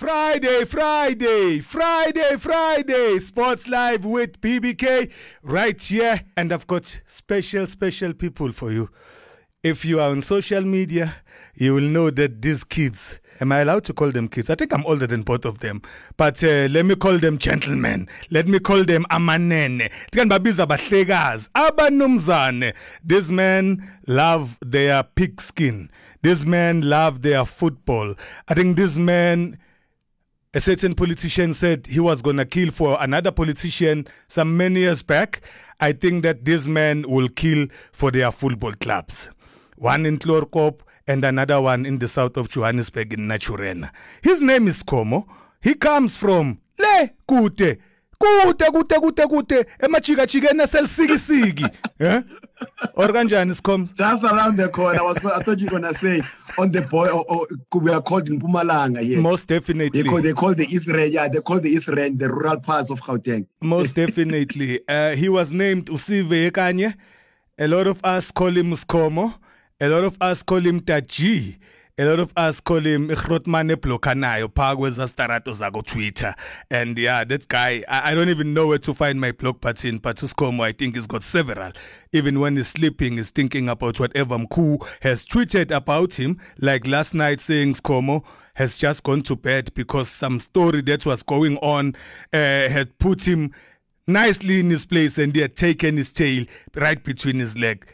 Friday, Friday, Friday, Friday, Sports Live with PBK right here. And I've got special, special people for you. If you are on social media, you will know that these kids, am I allowed to call them kids? I think I'm older than both of them. But uh, let me call them gentlemen. Let me call them amanene. Abanumzane. These men love their pigskin. These men love their football. I think these men a certain politician said he was going to kill for another politician some many years back. I think that these men will kill for their football clubs. One in Chloorkop and another one in the south of Johannesburg in Naturena. His name is Komo. He comes from Le Kute. Kute kute kute kute emajika jikeni aselisikisiki. Eh? Or kanjani Scoms? Just around the corner. I was I thought you were going to say on the boy or, or we are called in Mpumalanga yeah. Most definitely. They call, they call the Israel, yeah, they call the Israel the rural parts of Gauteng. Most definitely. Uh, he was named Usive Ekanye. A lot of us call him Skomo. A lot of us call him Taji. A lot of us call him Hrotmane Blokanayo, Pagweza Starato Zago Twitter. And yeah, that guy, I, I, don't even know where to find my blog pattern. Patuskomo, I think he's got several. Even when he's sleeping, he's thinking about whatever Mku has tweeted about him. Like last night saying Skomo has just gone to bed because some story that was going on uh, had put him nicely in his place and he had taken his tail right between his leg.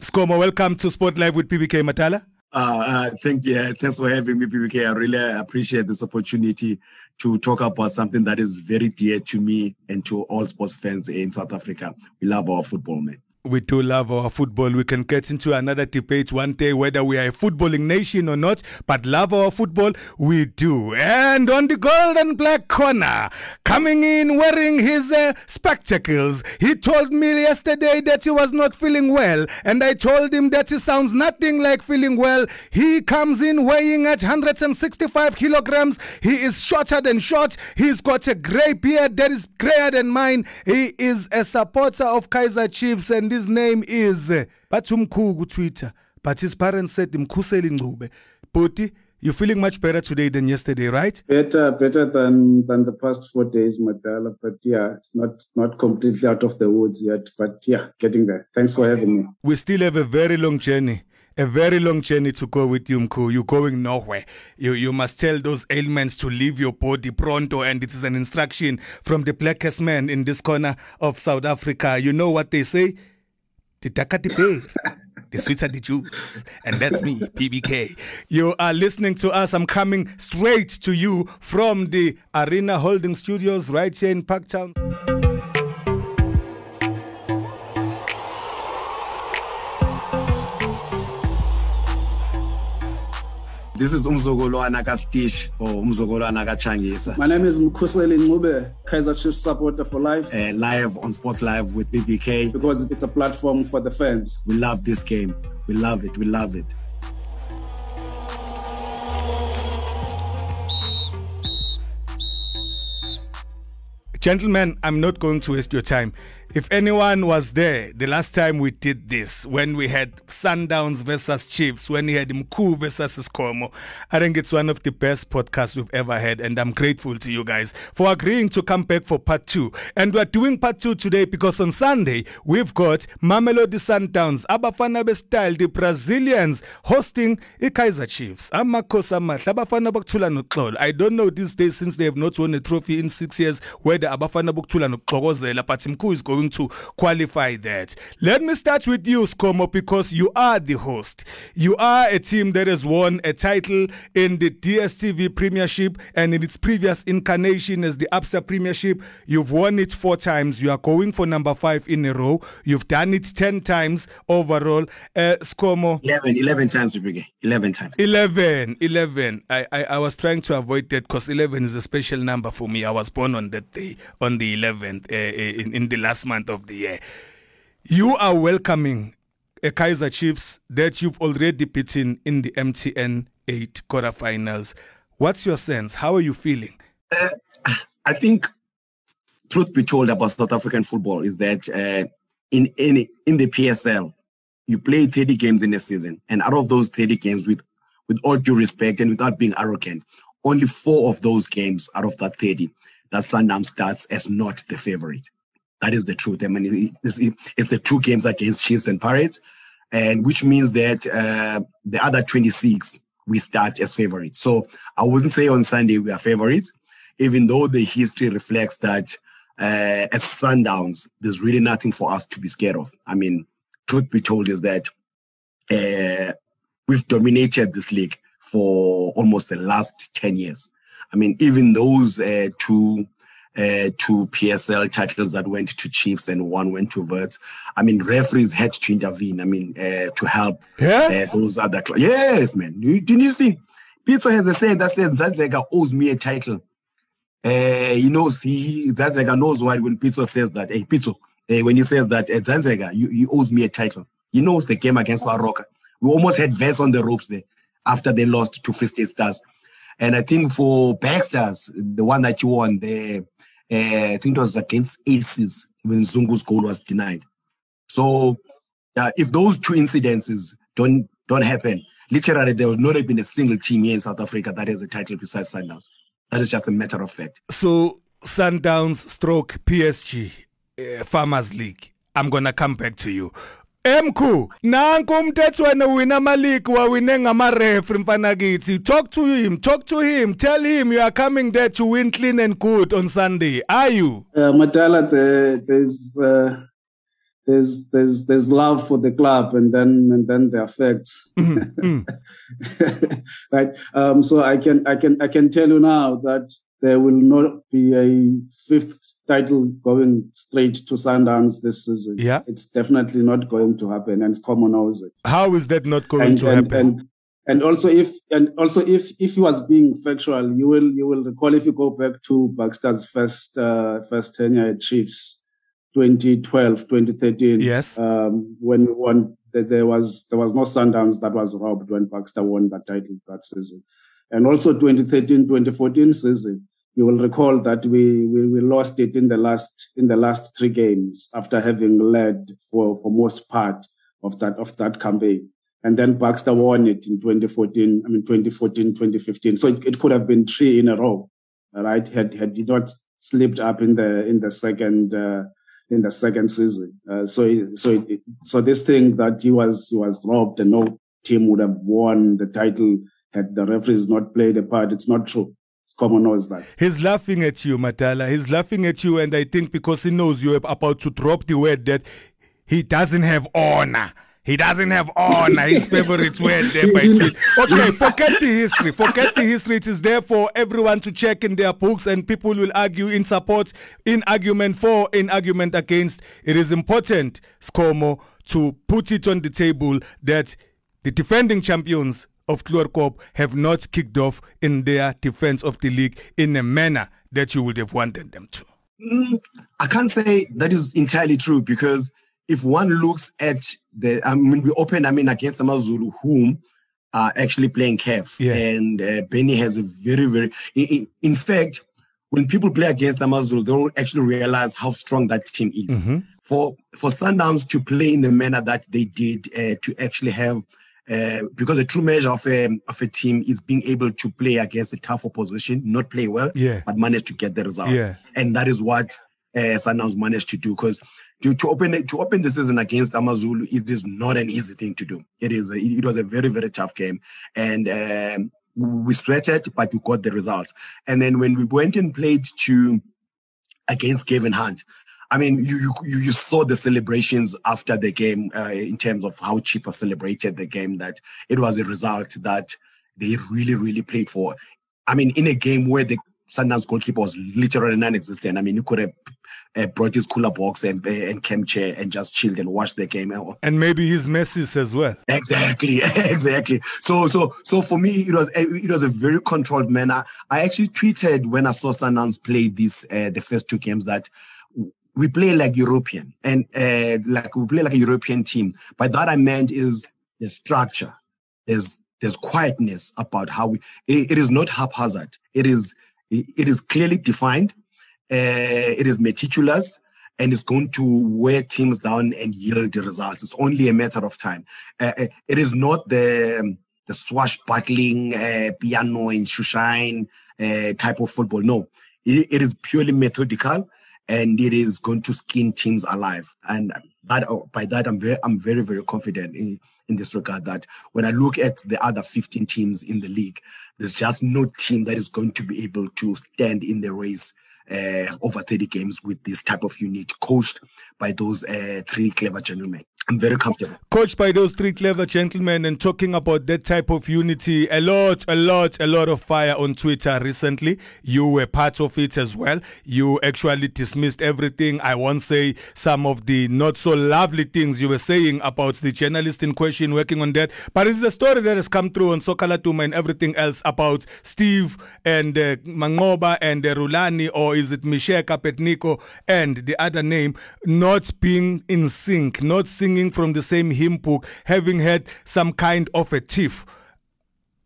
Skomo, welcome to Sport Live with PBK Matala. Uh, uh, thank you. Yeah, Thanks for having me, PBK. I really appreciate this opportunity to talk about something that is very dear to me and to all sports fans in South Africa. We love our football, man we do love our football. We can get into another debate one day whether we are a footballing nation or not, but love our football, we do. And on the golden black corner, coming in wearing his uh, spectacles, he told me yesterday that he was not feeling well, and I told him that he sounds nothing like feeling well. He comes in weighing at 165 kilograms. He is shorter than short. He's got a grey beard that is grayer than mine. He is a supporter of Kaizer Chiefs and his name is eh, bathi umkhuku Twitter but his parents said Mkhuseli Ncube Boti you're feeling much better today than yesterday, right? Better, better than than the past four days, Madala. But yeah, it's not not completely out of the woods yet. But yeah, getting there. Thanks for having me. We still have a very long journey a very long journey to go with you, Mkhu. You're going nowhere. You you must tell those ailments to leave your body pronto, and it is an instruction from the blackest man in this corner of South Africa. You know what they say? The darker the the sweeter the juice. And that's me, PBK. You are listening to us. I'm coming straight to you from the Arena Holding Studios right here in Parktown. This is umzukulwana kaStish or umzukulwana kaChangisa. My name is Mkhuseli Ncube, Kaizer Chiefs supporter for life. Uh, live on Sports Live with BBK. Because it's a platform for the fans. We love this game. We love it. We love it. Gentlemen, I'm not going to waste your time. If anyone was there the last time we did this, when we had Sundowns versus Chiefs, when we had Mkhu versus Skomo, I think it's one of the best podcasts we've ever had. And I'm grateful to you guys for agreeing to come back for part two. And we're doing part two today because on Sunday, we've got Mamelodi Sundowns, Abafana Style, the Brazilians hosting the Kaizer Chiefs. Amakosa Abafana Baktula. I don't know these days since they have not won a trophy in six years whether Abafana Baktula Noklogozela, but Mkhu is going going to qualify that. Let me start with you, Skomo, because you are the host. You are a team that has won a title in the DSTV Premiership and in its previous incarnation as the Absa Premiership. You've won it four times. You are going for number five in a row. You've done it 10 times overall. Uh, Skomo. 11, 11 times, Rubiga. 11 times. 11, 11. I, I, I was trying to avoid that because 11 is a special number for me. I was born on that day, on the 11th, uh, in, in the last month month of the year. You are welcoming a Kaizer Chiefs that you've already beaten in the MTN 8 quarterfinals. What's your sense? How are you feeling? Uh, I think, truth be told about South African football is that uh, in any in the PSL, you play 30 games in a season, and out of those 30 games, with with all due respect and without being arrogant, only four of those games out of that 30 that Sundowns starts as not the favorite. That is the truth. I mean, it's, it's the two games against Chiefs and Pirates, and which means that uh, the other 26 we start as favorites. So I wouldn't say on Sunday we are favorites, even though the history reflects that uh, as Sundowns, there's really nothing for us to be scared of. I mean, truth be told is that uh, we've dominated this league for almost the last 10 years. I mean, even those uh, two uh, two PSL titles that went to Chiefs and one went to Wits. I mean, referees had to intervene. I mean, uh, to help yeah? uh, those other. Cl- yes, man. You, didn't you see? Pitso has a saying that says Zanzega owes me a title. Uh, he knows he Zanzega knows why when Pitso says that. Hey, Pitso, uh, when he says that uh, Zanzega, you, you owes me a title. He knows the game against Baroka. We almost had Wits on the ropes there after they lost to Free State Stars. And I think for Baxters, the one that you won, the I think it was against Aces when Zungu's goal was denied. So uh, if those two incidences don't don't happen, literally there would not have been a single team here in South Africa that has a title besides Sundowns. That is just a matter of fact. So Sundowns stroke PSG uh, Farmers League. I'm gonna come back to you. Emku, nanku umthetho wena wina amaligi wawine ngama-refri mfana kithi. Talk to him, talk to him. Tell him you are coming there to win clean and good on Sunday. Are you? Uh, Matala, the, there's uh, there's there's there's love for the club, and then and then the effects. Mm-hmm. right. Um, so I can I can I can tell you now that there will not be a fifth title going straight to Sundowns this season. Yeah. It's definitely not going to happen, and it's Common knows it. How is that not going and, to and, happen? And, and also if and also if if he was being factual, you will you will recall if you go back to Baxter's first uh, first tenure at Chiefs, 2012, 2013. Yes. Um, when won, there was there was no Sundowns that was robbed when Baxter won that title that season, and also 2013, 2014 season you will recall that we, we, we lost it in the last in the last three games after having led for, for most part of that of that campaign. And then Baxter won it in 2014, I mean 2014, 2015. So it, it could have been three in a row, right? Had had he not slipped up in the in the second uh, in the second season. Uh, so so it, so this thing that he was he was robbed and no team would have won the title had the referees not played a part. It's not true common knows that. He's laughing at you, Matala. He's laughing at you, and I think because he knows you're about to drop the word that he doesn't have honor. He doesn't have honor. His favorite word there by Okay, forget the history. Forget the history. It is there for everyone to check in their books, and people will argue in support, in argument for, in argument against. It is important, SCOMO, to put it on the table that the defending champions of Chloorkop have not kicked off in their defense of the league in a manner that you would have wanted them to? Mm, I can't say that is entirely true because if one looks at the, I mean, we opened, I mean, against Amazulu, whom are actually playing CAF. Yeah. And uh, Benny has a very, very, in, in, fact, when people play against Amazulu, they don't actually realize how strong that team is. Mm-hmm. For for Sundowns to play in the manner that they did, uh, to actually have uh, because the true measure of a, of a team is being able to play against a tough opposition, not play well, yeah. but manage to get the results. Yeah. And that is what uh, Sundowns managed to do. Because to, to open to open the season against Amazulu, it is not an easy thing to do. It is a, it was a very very tough game, and um, we sweated, but we got the results. And then when we went and played to against Gavin Hunt, I mean, you you you saw the celebrations after the game uh, in terms of how Chippa celebrated the game. That it was a result that they really really played for. I mean, in a game where the Sundowns goalkeeper was literally non-existent. I mean, you could have uh, brought his cooler box and uh, and camp chair and just chilled and watched the game. And maybe his messes as well. Exactly, exactly. So so so for me, it was it was a very controlled manner. I actually tweeted when I saw Sundowns play these uh, the first two games that we play like European and uh, like we play like a European team. By that I meant is the structure. There's there's quietness about how we. it, it is not haphazard. It is it is clearly defined. Uh, it is meticulous and it's going to wear teams down and yield the results. It's only a matter of time. Uh, uh it is not the the swashbuckling uh, piano and shoeshine uh, type of football. No, it, it is purely methodical, and it is going to skin teams alive. And that, oh, by that, I'm very, I'm very, very confident in, in this regard. That when I look at the other 15 teams in the league, there's just no team that is going to be able to stand in the race over 30 games with this type of unit coached by those uh, three clever gentlemen. I'm very comfortable. Coached by those three clever gentlemen and talking about that type of unity, a lot, a lot, a lot of fire on Twitter recently. You were part of it as well. You actually dismissed everything. I won't say some of the not so lovely things you were saying about the journalist in question working on that, but it's a story that has come through on Soccer Laduma and everything else about Steve and uh, Manqoba and uh, Rulani, or is it Misheka Petniko and the other name, not being in sync, not singing singing from the same hymn book, having had some kind of a tiff.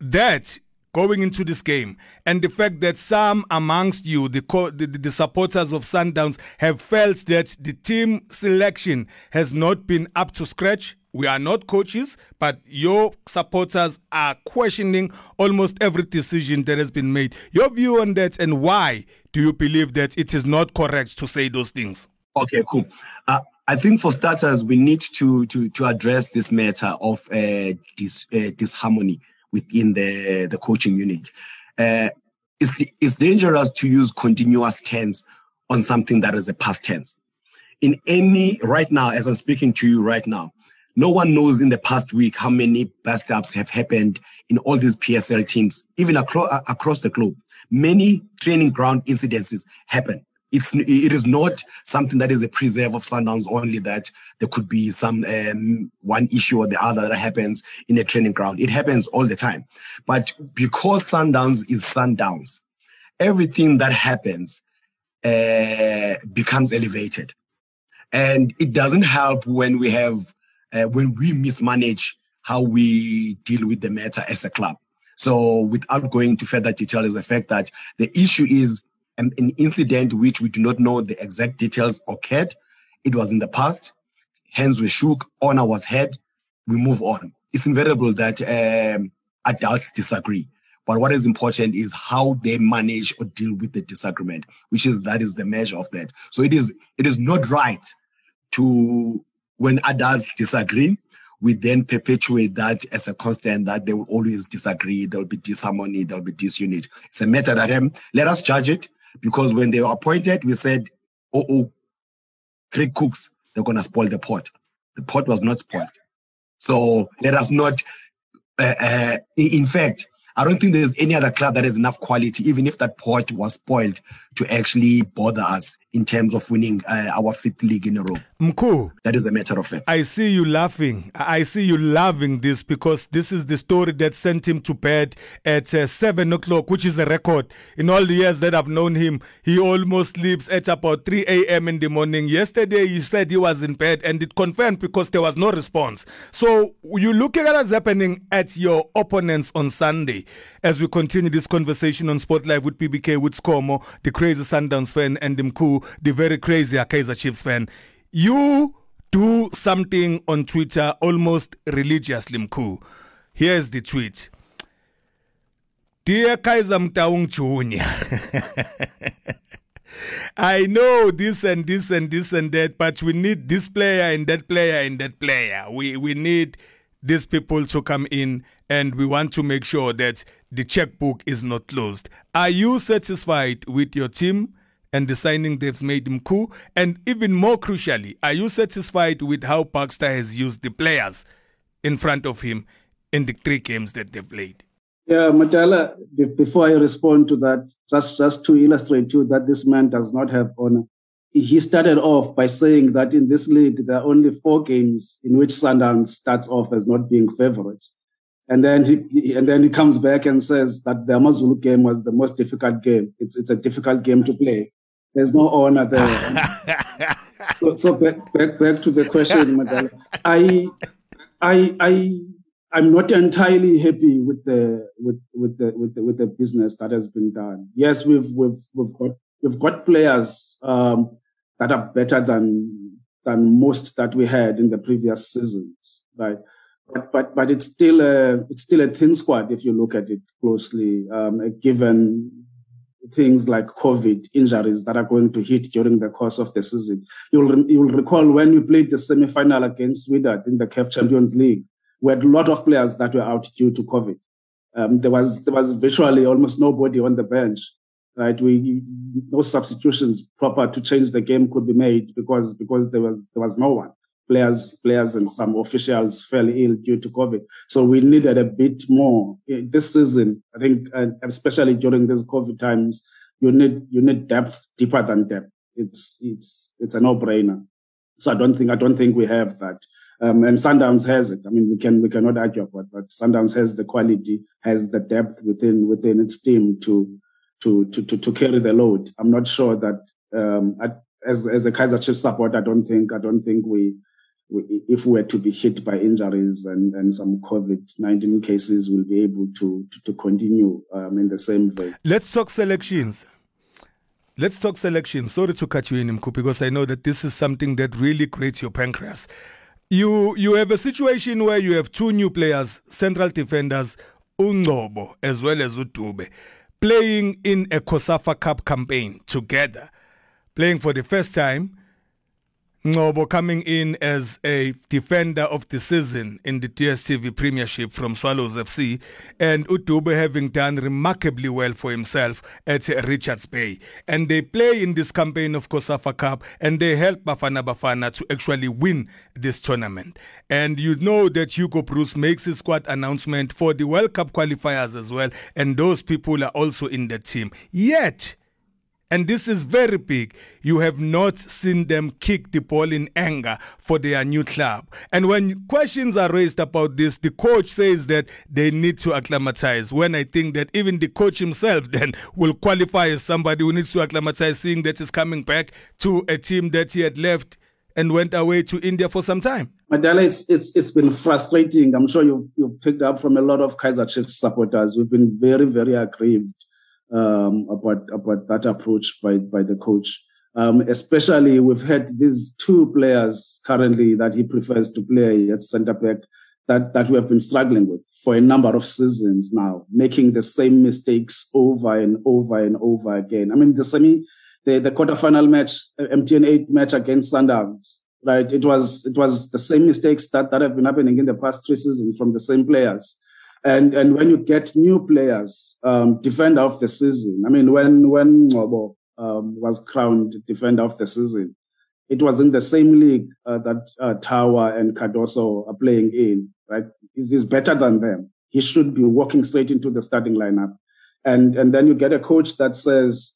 That going into this game and the fact that some amongst you the, co- the, the supporters of sundowns have felt that the team selection has not been up to scratch we are not coaches but your supporters are questioning almost every decision that has been made your view on that and why do you believe that it is not correct to say those things okay cool uh, I think for starters, we need to to to address this matter of uh, dis, uh, disharmony within the the coaching unit. Uh, it's it's dangerous to use continuous tense on something that is a past tense. In any right now, as I'm speaking to you right now, no one knows in the past week how many bust ups have happened in all these PSL teams, even across across the globe. Many training ground incidences happen it's it is not something that is a preserve of Sundowns only that there could be some um, one issue or the other that happens in a training ground. It happens all the time, but because Sundowns is Sundowns, everything that happens uh, becomes elevated, and it doesn't help when we have uh, when we mismanage how we deal with the matter as a club. So, without going into further detail, is the fact that the issue is an, an incident which we do not know the exact details occurred. It was in the past. Hands were shook. Honor was had. We move on. It's inevitable that um, adults disagree. But what is important is how they manage or deal with the disagreement, which is that is the measure of that. So it is it is not right to when adults disagree, we then perpetuate that as a constant that they will always disagree, there'll be disharmony, there'll be disunity. It's a matter that um, let us judge it because when they were appointed, we said, oh, oh, three cooks, they're going to spoil the pot. The pot was not spoiled. So let us not, uh, uh, in fact, I don't think there's any other club that has enough quality, even if that pot was spoiled, to actually bother us in terms of winning uh, our fifth league in a row. Mku, that is a matter of fact. I see you laughing. I see you loving this because this is the story that sent him to bed at uh, seven o'clock, which is a record. In all the years that I've known him, he almost sleeps at about 3 a.m. in the morning. Yesterday, he said he was in bed, and it confirmed because there was no response. So you looking at what's happening at your opponents on Sunday as we continue this conversation on Sport Live with PBK with Skomo, the crazy Sundowns fan, and Mku, the very crazy Kaizer Chiefs fan. You do something on Twitter almost religiously, Mku. Here's the tweet. Dear Kaizer Motaung Jr. I know this and this and this and that, but we need this player and that player and that player. We we need these people to come in and we want to make sure that the checkbook is not closed. Are you satisfied with your team and the signing they've made Mku? And even more crucially, are you satisfied with how Baxter has used the players in front of him in the three games that they've played? Yeah, Matala, before I respond to that, just, just to illustrate to you that this man does not have honor. He started off by saying that in this league, there are only four games in which Sundowns starts off as not being favorites. And then he and then he comes back and says that the Amazulu game was the most difficult game. It's it's a difficult game to play. There's no honor there. so so back, back back to the question, Madala. I I I I'm not entirely happy with the with with the with the, with the business that has been done. Yes, we've we've we've got we've got players um, that are better than than most that we had in the previous seasons, right? but but but it's still a it's still a thin squad if you look at it closely. Um, given things like COVID injuries that are going to hit during the course of the season, you'll you'll recall when we played the semi final against Wydad in the CAF Champions League, we had a lot of players that were out due to COVID. Um, there was there was virtually almost nobody on the bench right? We no substitutions proper to change the game could be made because because there was there was no one. Players players and some officials fell ill due to COVID, so we needed a bit more this season. I think, especially during these COVID times, you need you need depth deeper than depth. It's it's it's a no brainer. So I don't think I don't think we have that. Um, and Sundowns has it. I mean, we can we cannot argue about, but Sundowns has the quality, has the depth within within its team to to, to, to, to carry the load. I'm not sure that um, I, as as a Kaizer Chiefs support, I don't think I don't think we if we were to be hit by injuries and, and some COVID nineteen cases, we'll be able to to, to continue um, in the same way. Let's talk selections. Let's talk selections. Sorry to cut you in, Mku, because I know that this is something that really creates your pancreas. You you have a situation where you have two new players, central defenders, Ungcobo as well as Udube playing in a COSAFA Cup campaign together, playing for the first time. Ngcobo coming in as a defender of the season in the DSTV Premiership from Swallows FC, and Udube having done remarkably well for himself at Richards Bay. And they play in this campaign of COSAFA Cup, and they help Bafana Bafana to actually win this tournament. And you know that Hugo Broos makes his squad announcement for the World Cup qualifiers as well, and those people are also in the team. Yet, and this is very big. You have not seen them kick the ball in anger for their new club. And when questions are raised about this, the coach says that they need to acclimatize. When I think that even the coach himself then will qualify as somebody who needs to acclimatize, seeing that he's coming back to a team that he had left and went away to India for some time. Madala, it's it's it's been frustrating. I'm sure you you picked up from a lot of Kaizer Chiefs supporters. We've been very very aggrieved um, about about that approach by by the coach. Um, especially, we've had these two players currently that he prefers to play at centre back that that we have been struggling with for a number of seasons now, making the same mistakes over and over and over again. I mean, the semi, the the quarterfinal match, MTN eight match against Sundowns, right? It was it was the same mistakes that that have been happening in the past three seasons from the same players. And and when you get new players, um, defender of the season. I mean, when when Ngcobo um, was crowned defender of the season, it was in the same league uh, that uh, Tower and Cardoso are playing in. Right, he's, he's better than them. He should be walking straight into the starting lineup. And and then you get a coach that says,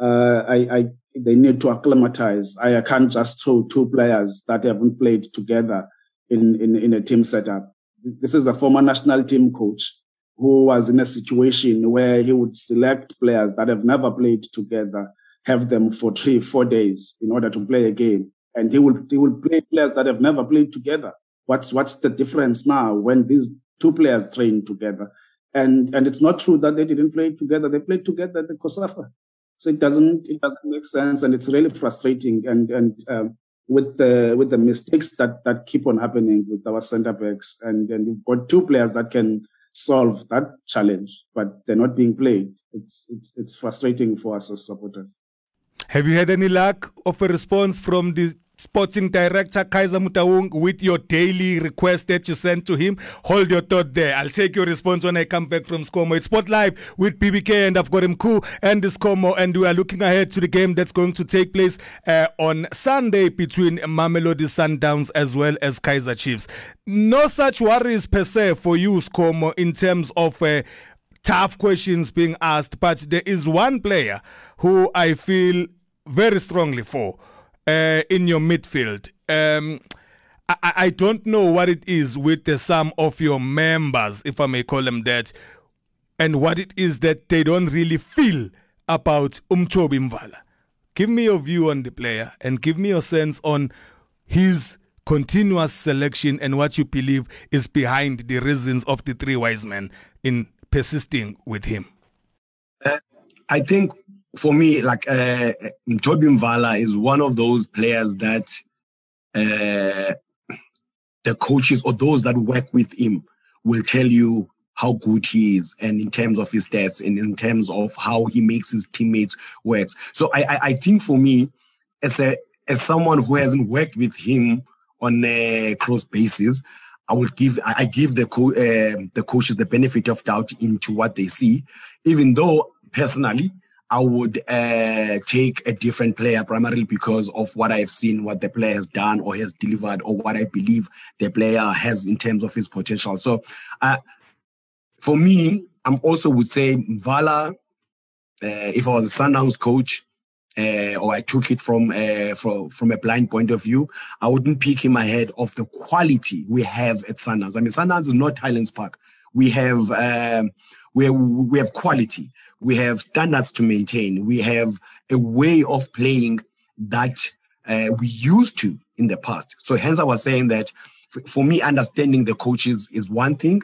uh, I, I they need to acclimatize. I, I can't just throw two players that haven't played together in, in, in a team setup this is a former national team coach who was in a situation where he would select players that have never played together, have them for three, four days in order to play a game. And he will, he will play players that have never played together. What's, what's the difference now when these two players train together? And, and it's not true that they didn't play together. They played together at the COSAFA. So it doesn't, it doesn't make sense. And it's really frustrating. And, and, um, with the with the mistakes that that keep on happening with our centre backs, and and you've got two players that can solve that challenge, but they're not being played. It's it's it's frustrating for us as supporters. Have you had any luck of a response from the sporting director Kaizer Motaung with your daily request that you send to him. Hold your thought there. I'll take your response when I come back from ScoMo. It's Sport Live with PBK and I've got him cool and ScoMo and we are looking ahead to the game that's going to take place uh, on Sunday between Mamelodi Sundowns as well as Kaizer Chiefs. No such worries per se for you, ScoMo, in terms of uh, tough questions being asked, but there is one player who I feel very strongly for uh, in your midfield. Um, I, I, don't know what it is with the, some of your members, if I may call them that, and what it is that they don't really feel about Umchobi Mvala. Give me your view on the player and give me your sense on his continuous selection and what you believe is behind the reasons of the three wise men in persisting with him. Uh, I think for me, like uh, Mothobi Mvala is one of those players that uh, the coaches or those that work with him will tell you how good he is and in terms of his stats and in terms of how he makes his teammates work. So I, I, I think for me, as a as someone who hasn't worked with him on a close basis, I will give I give the co- uh, the coaches the benefit of doubt into what they see, even though personally I would uh, take a different player primarily because of what I've seen, what the player has done or has delivered, or what I believe the player has in terms of his potential. So, uh, for me, I'm also would say Mvala. Uh, if I was a Sundowns coach, uh, or I took it from uh, from from a blind point of view, I wouldn't pick him ahead of the quality we have at Sundowns. I mean, Sundowns is not Highlands Park. We have um, we have, we have quality, we have standards to maintain, we have a way of playing that uh, we used to in the past. So hence I was saying that for me, understanding the coaches is one thing,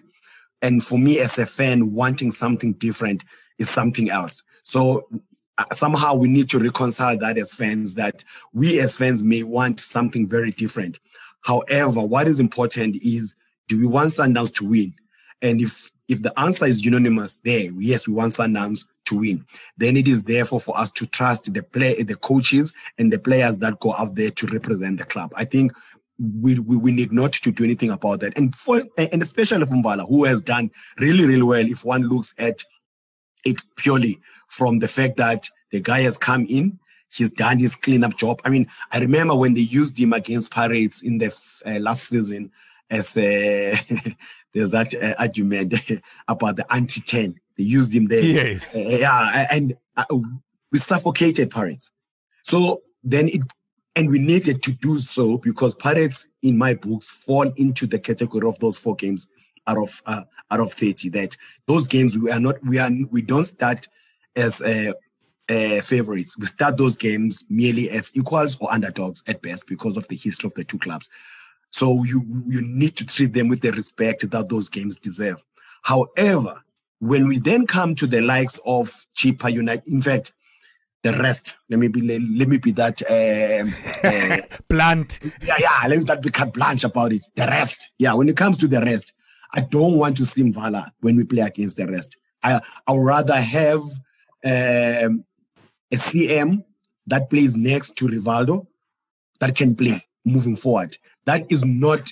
and for me as a fan, wanting something different is something else. So uh, somehow we need to reconcile that as fans that we as fans may want something very different. However, what is important is do we want Sundowns to win? And if if the answer is unanimous there, yes, we want Sundowns to win, then it is therefore for us to trust the play, the coaches and the players that go out there to represent the club. I think we, we, we need not to do anything about that. And for and especially from Vala, who has done really, really well if one looks at it purely from the fact that the guy has come in, he's done his cleanup job. I mean, I remember when they used him against Pirates in the uh, last season as a there's that uh, argument about the anti 10. They used him there. Yes. Uh, yeah, and uh, we suffocated Pirates. So then it, and we needed to do so because Pirates, in my books, fall into the category of those four games out of uh, out of 30. That those games we are not, we are, we don't start as uh, uh, favorites. We start those games merely as equals or underdogs at best because of the history of the two clubs. So you you need to treat them with the respect that those games deserve. However, when we then come to the likes of Chippa United, in fact, the rest. Let me be let, me be that um, uh, blunt. Yeah, yeah. Let me that be cut blanche about it. The rest. Yeah. When it comes to the rest, I don't want to see Mvala when we play against the rest. I I would rather have um, a CM that plays next to Rivaldo that can play moving forward. That is not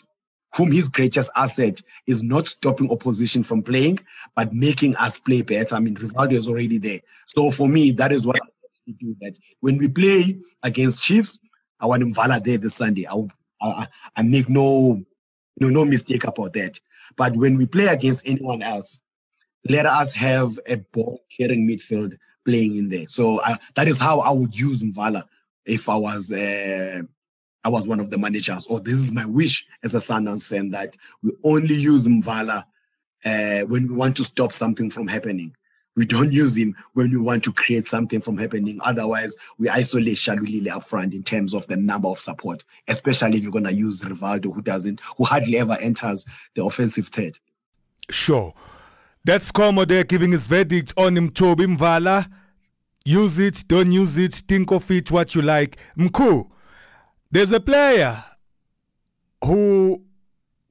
whom his greatest asset is not stopping opposition from playing, but making us play better. I mean, Rivaldo is already there. So for me, that is what I do. That when we play against Chiefs, I want Mvala there this Sunday. I, I, I make no, no no mistake about that. But when we play against anyone else, let us have a ball carrying midfield playing in there. So I, that is how I would use Mvala if I was uh, I was one of the managers, or this is my wish as a Sundowns fan that we only use Mvala uh, when we want to stop something from happening. We don't use him when we want to create something from happening. Otherwise, we isolate Shalulile up front in terms of the number of support, especially if you're going to use Rivaldo, who doesn't, who hardly ever enters the offensive third. Sure. That's Como there giving his verdict on him, Toby Mvala. Use it, don't use it, think of it what you like. Mku, there's a player who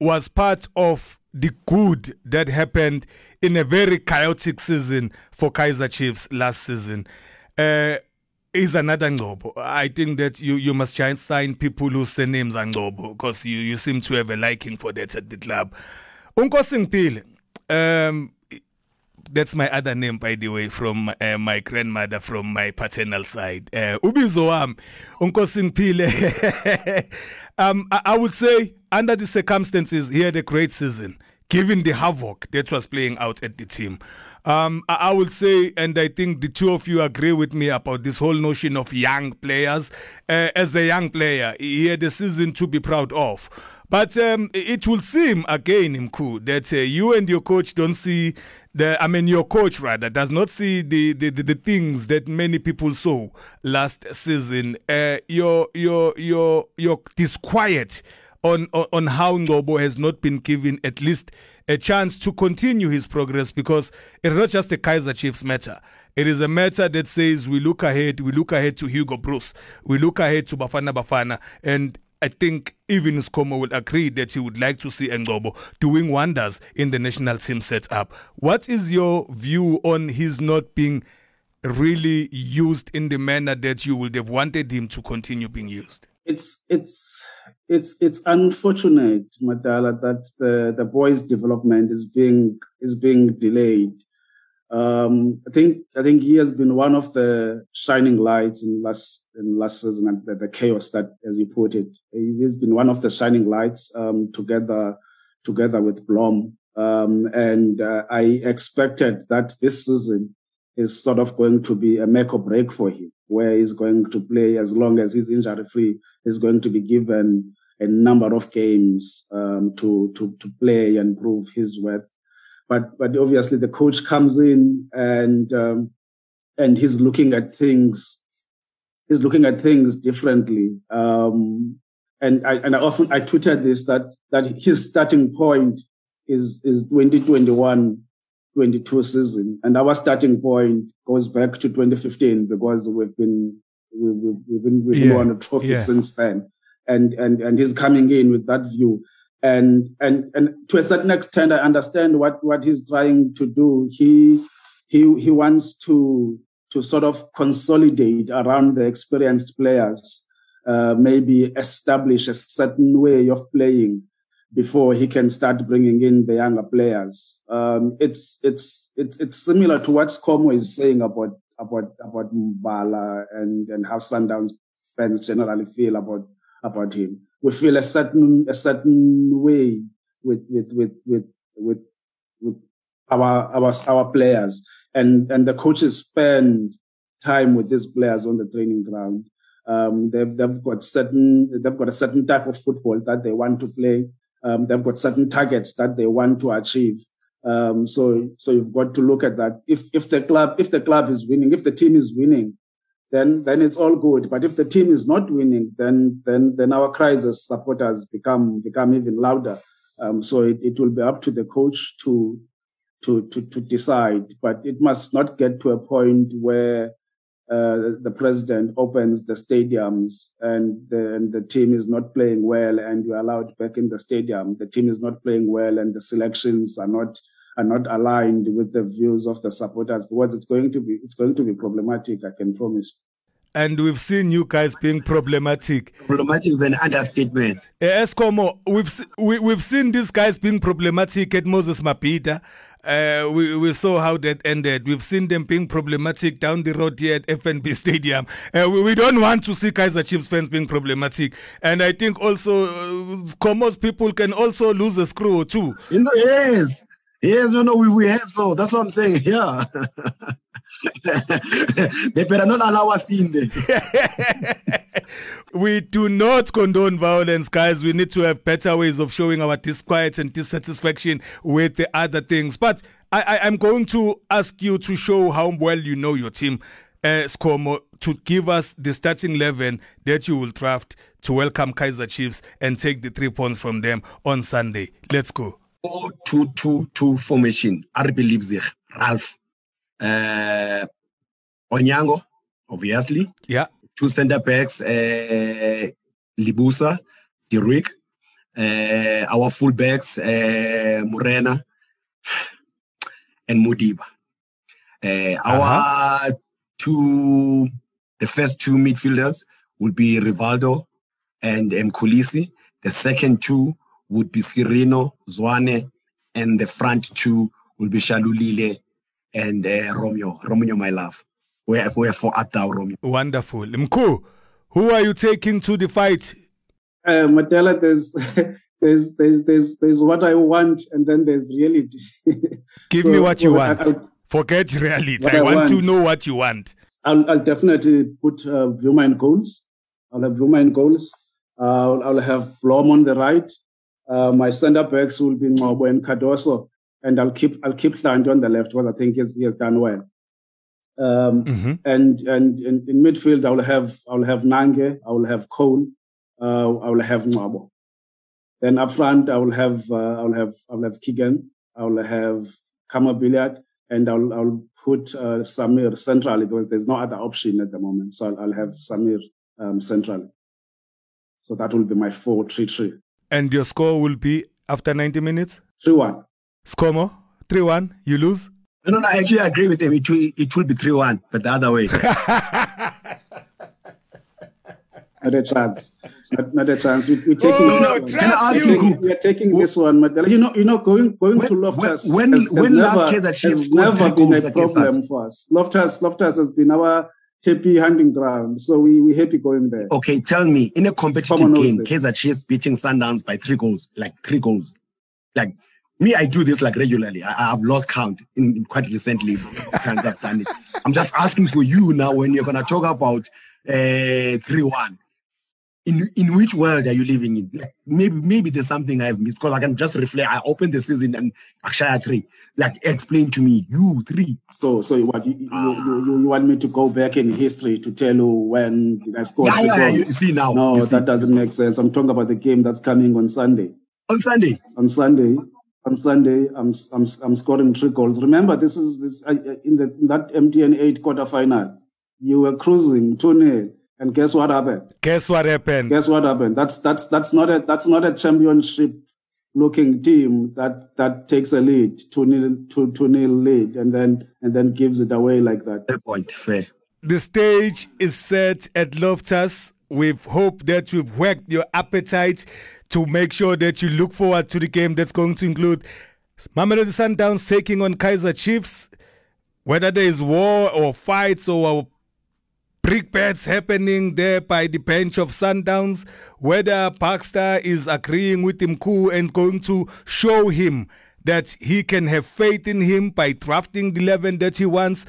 was part of the good that happened in a very chaotic season for Kaizer Chiefs last season. Uh, is another Ngcobo. I think that you, you must try and sign people whose surnames are Ngcobo because you, you seem to have a liking for that at the club. Unkosi Mpile, um, that's my other name by the way from uh, my grandmother from my paternal side uh, ubizo wami um I, I would say under the circumstances he had a great season given the havoc that was playing out at the team um, I, I would say, and I think the two of you agree with me about this whole notion of young players. Uh, as a young player, he had a season to be proud of. But um, it will seem again, Mku, that uh, you and your coach don't see the I mean your coach rather does not see the the, the, the things that many people saw last season. Uh, your your your your disquiet on, on on how Ngcobo has not been given at least a chance to continue his progress because it's not just a Kaizer Chiefs matter. It is a matter that says we look ahead, we look ahead to Hugo Broos, we look ahead to Bafana Bafana, and I think even Skomo will agree that he would like to see Ngcobo doing wonders in the national team setup. What is your view on his not being really used in the manner that you would have wanted him to continue being used? It's it's it's it's unfortunate, Madala, that the, the boys' development is being is being delayed. Um, I think I think he has been one of the shining lights in last in last season and the, the chaos that, as you put it, he's been one of the shining lights um, together together with Blom. Um, and uh, I expected that this season is sort of going to be a make or break for him, where he's going to play as long as he's injury free. He's going to be given a number of games um, to to to play and prove his worth but but obviously the coach comes in and um, and he's looking at things he's looking at things differently um, and I and I often I tweeted this that that his starting point is is 2021 22 season and our starting point goes back to 2015 because we've been we, we've been we've yeah. won a trophy yeah. since then and and and he's coming in with that view and and and to a certain extent i understand what what he's trying to do. He he he wants to to sort of consolidate around the experienced players uh, maybe establish a certain way of playing before he can start bringing in the younger players. Um, it's it's it's it's similar to what Skomo is saying about about about Mvala and and how Sundowns fans generally feel about about him we feel a certain a certain way with with with with with, with our our our players. And and the coaches spend time with these players on the training ground. Um, they've they've got certain they've got a certain type of football that they want to play. Um, they've got certain targets that they want to achieve. Um, so so you've got to look at that. If if the club if the club is winning if the team is winning then then it's all good. But if the team is not winning, then then then our cries as supporters become become even louder. Um, so it, it will be up to the coach to to to to decide. But it must not get to a point where uh, the president opens the stadiums and the, and the team is not playing well and you're allowed back in the stadium. The team is not playing well and the selections are not are not aligned with the views of the supporters because it's going to be it's going to be problematic. I can promise. And we've seen you guys being problematic. Problematic is an understatement. Uh, Escomo, we've we, we've seen these guys being problematic at Moses Mabhida. Uh, we, we saw how that ended. We've seen them being problematic down the road here at FNB Stadium. Uh, we, we, don't want to see Kaizer Chiefs fans being problematic. And I think also uh, people can also lose a screw or two. You know, yes. Yes, no, no, we, we have so. That's what I'm saying. Yeah. they better not allow us in there. we do not condone violence, guys. We need to have better ways of showing our disquiet and dissatisfaction with the other things. But I, I, am going to ask you to show how well you know your team, uh, Skomo, to give us the starting 11 that you will draft to welcome Kaizer Chiefs and take the three points from them on Sunday. Let's go. 4-2-2-2 formation. RB Leipzig, Ralph. Uh, Onyango, obviously. Yeah. Two center backs, uh, Lebusa, Dirk. Uh, our full backs, uh, Morena and Modiba. Uh, uh-huh. Our two, the first two midfielders would be Rivaldo and Mkhulise. The second two would be Sirino, Zwane, and the front two will be Shalulile and uh, Romeo. Romeo, my love. We're, we're for Atao, Romeo. Wonderful. Mku, who are you taking to the fight? Uh, Matela, there's, there's, there's, there's, there's what I want, and then there's reality. Give so, me what you want. I'll, Forget reality. I, I, want, want, to know what you want. I'll, I'll definitely put uh, Bvuma in goals. I'll have Bvuma in goals. Uh, I'll have Blom on the right. Uh, my center backs will be Ngcobo and Cardoso, and I'll keep I'll keep Hlanti on the left because I think he has done well. Um, mm-hmm. And and in, in, midfield, I will have I will have Nange, I will have Cole, uh, I will have Ngcobo. Then up front, I will have uh, I will have I will have Keagan, I will have Khama Billiat, and I'll I'll put uh, Samir centrally because there's no other option at the moment. So I'll, I'll have Samir um, centrally. So that will be my 4 3 3. And your score will be after 90 minutes? 3 1. Scomo, 3 1, you lose? No, no, no, I actually agree with him. It will, it will be 3 1, but the other way. not a chance. Not, not a chance. We, are oh, taking. Oh, no, no, can I ask you? We are taking this one. But you know, you know, going going when, to Loftus when has, when, when never, last case that has never been a problem for us. Loftus Loftus has been our happy hunting ground. So we we happy going there. Okay, tell me, in a competitive game, Kaizer Chiefs beating Sundowns by three goals, like three goals, like me, I do this like regularly. I, have lost count in, in quite recently. times I've done it. I'm just asking for you now when you're gonna talk about uh, three one in in which world are you living in? Like maybe maybe there's something I've missed because I can just reflect. I opened the season and Akshaya three. Like explain to me, you three. So so what you, you, you, you, want me to go back in history to tell you when I scored yeah, yeah, yeah, you see now. No, see. that doesn't make sense. I'm talking about the game that's coming on Sunday. On Sunday. On Sunday. On Sunday, I'm I'm I'm scoring three goals. Remember, this is this uh, in the in that MTN eight quarter final. You were cruising two 0 and guess what happened? Guess what happened? Guess what happened? That's that's that's not a that's not a championship looking team that that takes a lead, two nil two two nil lead, and then and then gives it away like that. Fair point, fair. The stage is set at Loftus. We've hoped that we've worked your appetite to make sure that you look forward to the game that's going to include Mamelodi Sundowns taking on Kaizer Chiefs. Whether there is war or fights or brickbats happening there by the bench of Sundowns, whether Baxter is agreeing with cool and going to show him that he can have faith in him by drafting the 11 that he wants,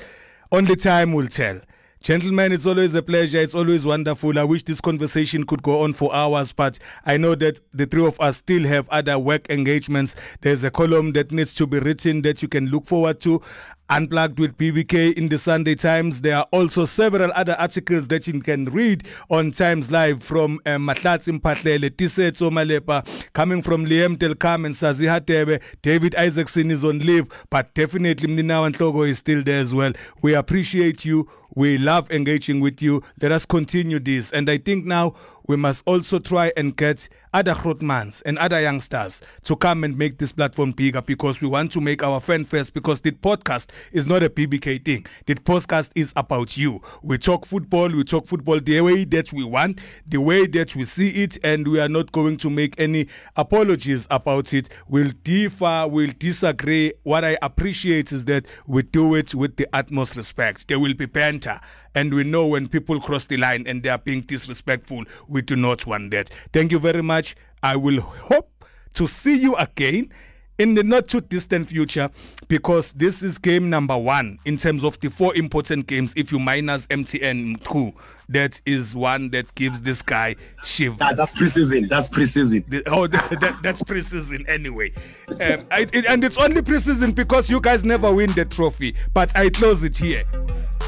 only time will tell. Gentlemen, it's always a pleasure. It's always wonderful. I wish this conversation could go on for hours, but I know that the three of us still have other work engagements. There's a column that needs to be written that you can look forward to. Unplugged with PBK in the Sunday Times. There are also several other articles that you can read on Times Live from um, Mahlatse Mphahlele, Tiisetso Malepa, coming from Liam Del Carme and Sazi Hadebe. David Isaacson is on leave, but definitely Mninawa Ntloko is still there as well. We appreciate you. We love engaging with you. Let us continue this. And I think now we must also try and get other Grootmans and other youngsters to come and make this platform bigger because we want to make our fan first because the podcast is not a PBK thing. The podcast is about you. We talk football, we talk football the way that we want, the way that we see it, and we are not going to make any apologies about it. We'll differ, we'll disagree. What I appreciate is that we do it with the utmost respect. There will be banter. And we know when people cross the line and they are being disrespectful, we do not want that. Thank you very much. I will hope to see you again in the not too distant future because this is game number one in terms of the four important games. If you minus MTN 2, that is one that gives this guy shivers. That, that's preseason. That's preseason. The, oh, that, that, that's preseason anyway. Um, I, it, and it's only preseason because you guys never win the trophy. But I close it here.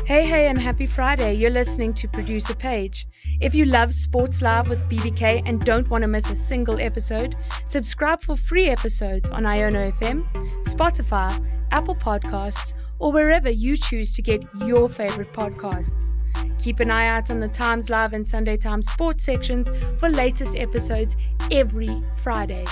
Hey, hey, and happy Friday. You're listening to Producer Page. If you love Sports Live with PBK and don't want to miss a single episode, subscribe for free episodes on Iono FM, Spotify, Apple Podcasts, or wherever you choose to get your favorite podcasts. Keep an eye out on the Times Live and Sunday Times sports sections for latest episodes every Friday.